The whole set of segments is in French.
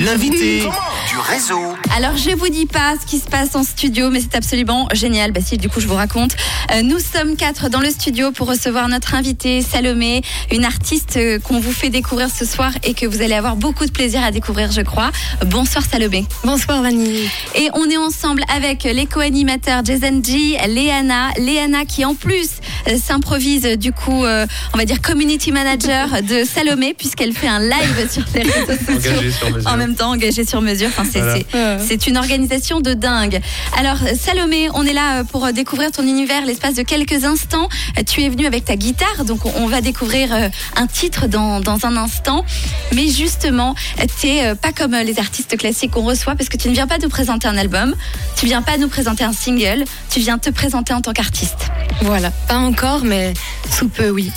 L'invité du réseau. Alors je vous dis pas ce qui se passe en studio, mais c'est absolument génial. Bah si, du coup je vous raconte. Euh, nous sommes quatre dans le studio pour recevoir notre invitée Salomé, une artiste euh, qu'on vous fait découvrir ce soir et que vous allez avoir beaucoup de plaisir à découvrir, je crois. Bonsoir Salomé. Bonsoir Vanille. Et on est ensemble avec les co-animateurs Jason G, Léana, Léana qui en plus euh, s'improvise euh, du coup, euh, on va dire community manager de Salomé puisqu'elle fait un live sur les réseaux sociaux Engagé sur mesure. en même temps engagée sur mesure. Enfin, c'est Voilà. c'est- c'est une organisation de dingue. Alors Salomé, on est là euh, pour euh, découvrir ton univers l'espace de quelques instants. Tu es venue avec ta guitare, donc on- va découvrir un titre dans, dans un instant. Mais justement, tu n'es pas comme les artistes classiques qu'on reçoit parce que tu ne viens pas nous présenter un album, tu viens pas nous présenter un single, tu viens te présenter en tant qu'artiste. Voilà, pas encore, mais sous peu, oui.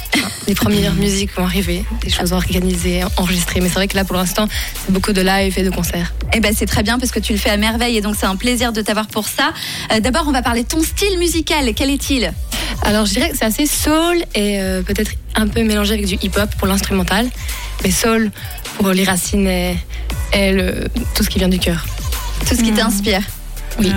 Les premières musiques vont arriver, des choses organisées, enregistrées. Mais c'est vrai que là, pour l'instant, c'est beaucoup de live et de concerts. Eh ben c'est très bien parce que tu le fais à merveille et donc c'est un plaisir de t'avoir pour ça. Euh, D'abord, on va parler de ton style musical. Quel est-il? Alors, je dirais que c'est assez soul et euh, peut-être un peu mélangé avec du hip-hop pour l'instrumental. Mais soul pour les racines et, et le- tout ce qui vient du cœur. Tout ce qui t'inspire. Oui.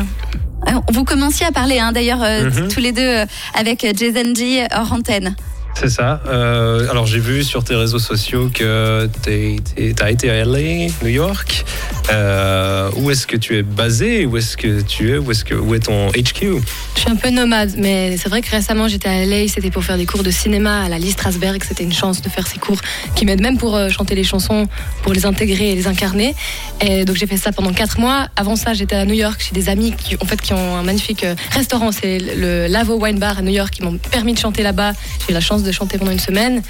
Vous commenciez à parler hein, d'ailleurs euh, Mhm. tous les deux euh, avec euh, Jason G hors antenne. C'est ça. Euh, alors j'ai vu sur tes réseaux sociaux que tu as été à LA, New York. Euh, où est-ce que tu es basé? Où est-ce que tu es? Où est-ce que où est ton HQ suis un peu nomade, mais c'est vrai que récemment j'étais à LA, c'était pour faire des cours de cinéma à la Lee Strasberg, c'était une chance de faire ces cours qui m'aident même pour euh, chanter les chansons, pour les intégrer et les incarner. Et donc j'ai fait ça pendant quatre mois. Avant ça, j'étais à New York chez des amis qui, en fait, qui ont un magnifique euh, restaurant, c'est le Lavo Wine Bar à New York, qui m'ont permis de chanter là-bas. J'ai eu la chance de chanter pendant une semaine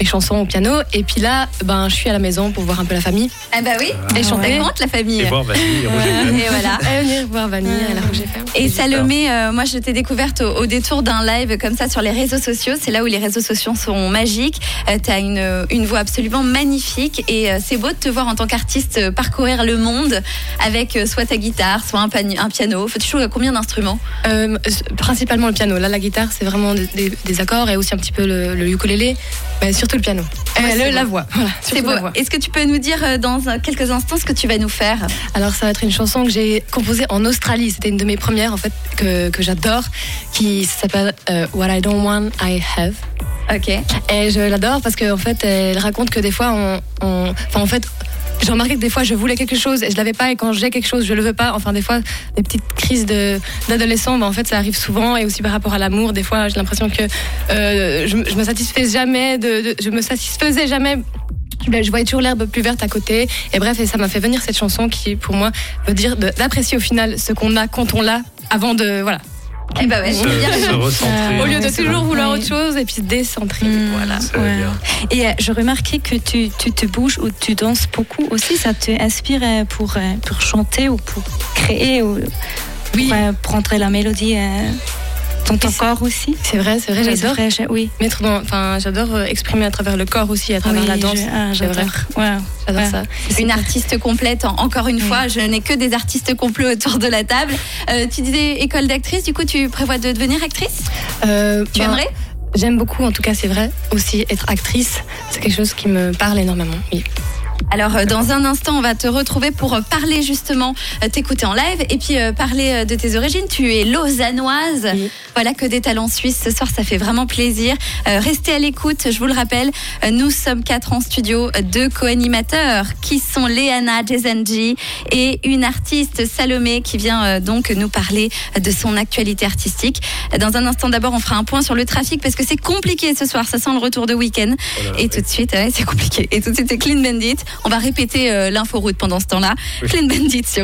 mes chansons au piano. Et puis là, ben, je suis à la maison pour voir un peu la famille Ah bah oui, et on chanter. raconte la famille. Et voir Vanille. Et voilà. Et venir voir Vanille à la Rouge FM. Et Salomé, euh, moi je t'ai découverte au, au détour d'un live comme ça sur les réseaux sociaux. C'est là où les réseaux sociaux sont magiques. tu as une, une voix absolument magnifique et euh, c'est beau de te voir en tant qu'artiste euh, parcourir le monde avec euh, soit ta guitare, soit un, piano. Faut tu joues à combien d'instruments? Euh, principalement le piano. Là, la guitare, c'est vraiment des, des- des accords et aussi un petit peu le, le ukulélé, mais surtout le piano. Ouais, Euh, c'est le- la voix. Voilà, C'est beau. Est-ce que tu peux nous dire euh, dans euh, quelques instants ce que tu vas nous faire? Alors, ça va être une chanson que j'ai composée en Australie. C'était une de mes premières, en fait, que, que j'adore, qui s'appelle euh, What I Don't Want, I Have. Ok. Et je l'adore parce qu'en fait, elle raconte que des fois, on, on- enfin, en fait, j'ai remarqué que des fois, je voulais quelque chose et je l'avais pas, et quand j'ai quelque chose, je le veux pas. Enfin, des fois, des petites crises de d'adolescent, ben, en fait, ça arrive souvent, et aussi par rapport à l'amour. Des fois, j'ai l'impression que euh, je, je me satisfais jamais, de, de- je me satisfaisais jamais. Je voyais toujours l'herbe plus verte à côté. Et bref, et ça m'a fait venir cette chanson qui, pour moi, veut dire d'apprécier au final ce qu'on a quand on l'a, avant de voilà. Eh bah ouais, Se, se recentrer. Au lieu de toujours vouloir autre chose et puis se décentrer. Mm. Voilà. Ouais. Et euh, je remarquais que tu, tu te bouges ou tu danses beaucoup aussi. Ça te inspire euh, pour, euh, pour chanter ou pour créer ou Oui. pour, euh, prendre la mélodie euh, dans ton corps aussi. C'est vrai, c'est vrai, j'adore. oui. Mettre dans, enfin, j'adore euh, exprimer à travers le corps aussi, à travers Oui, la danse. ah, j'adore. Ouais. J'adore Ouais. ça. Une artiste complète, en- encore une fois, je n'ai que des artistes complets autour de la table. Euh, tu disais école d'actrice, du coup tu prévois de devenir actrice? Euh, Tu ben, aimerais? J'aime beaucoup, en tout cas, c'est vrai. Aussi, être actrice, c'est quelque chose qui me parle énormément. Oui. Alors euh, dans un instant, on va te retrouver pour euh, parler justement, euh, t'écouter en live et puis euh, parler euh, de tes origines. Tu es lausannoise. Oui. Voilà que des talents suisses. Ce soir, ça fait vraiment plaisir. Euh, restez à l'écoute. Je vous le rappelle, euh, nous sommes quatre en studio, deux co-animateurs qui sont Léana Jezenji et une artiste Salomé qui vient euh, donc nous parler de son actualité artistique. Dans un instant, d'abord, on fera un point sur le trafic parce que c'est compliqué ce soir. Ça sent le retour de week-end. Voilà, Et ouais. tout de suite, ouais, c'est compliqué. Et tout de suite, c'est Clean Bandit. On va répéter euh, l'inforoute pendant ce temps-là. Oui. Clean Bandit sur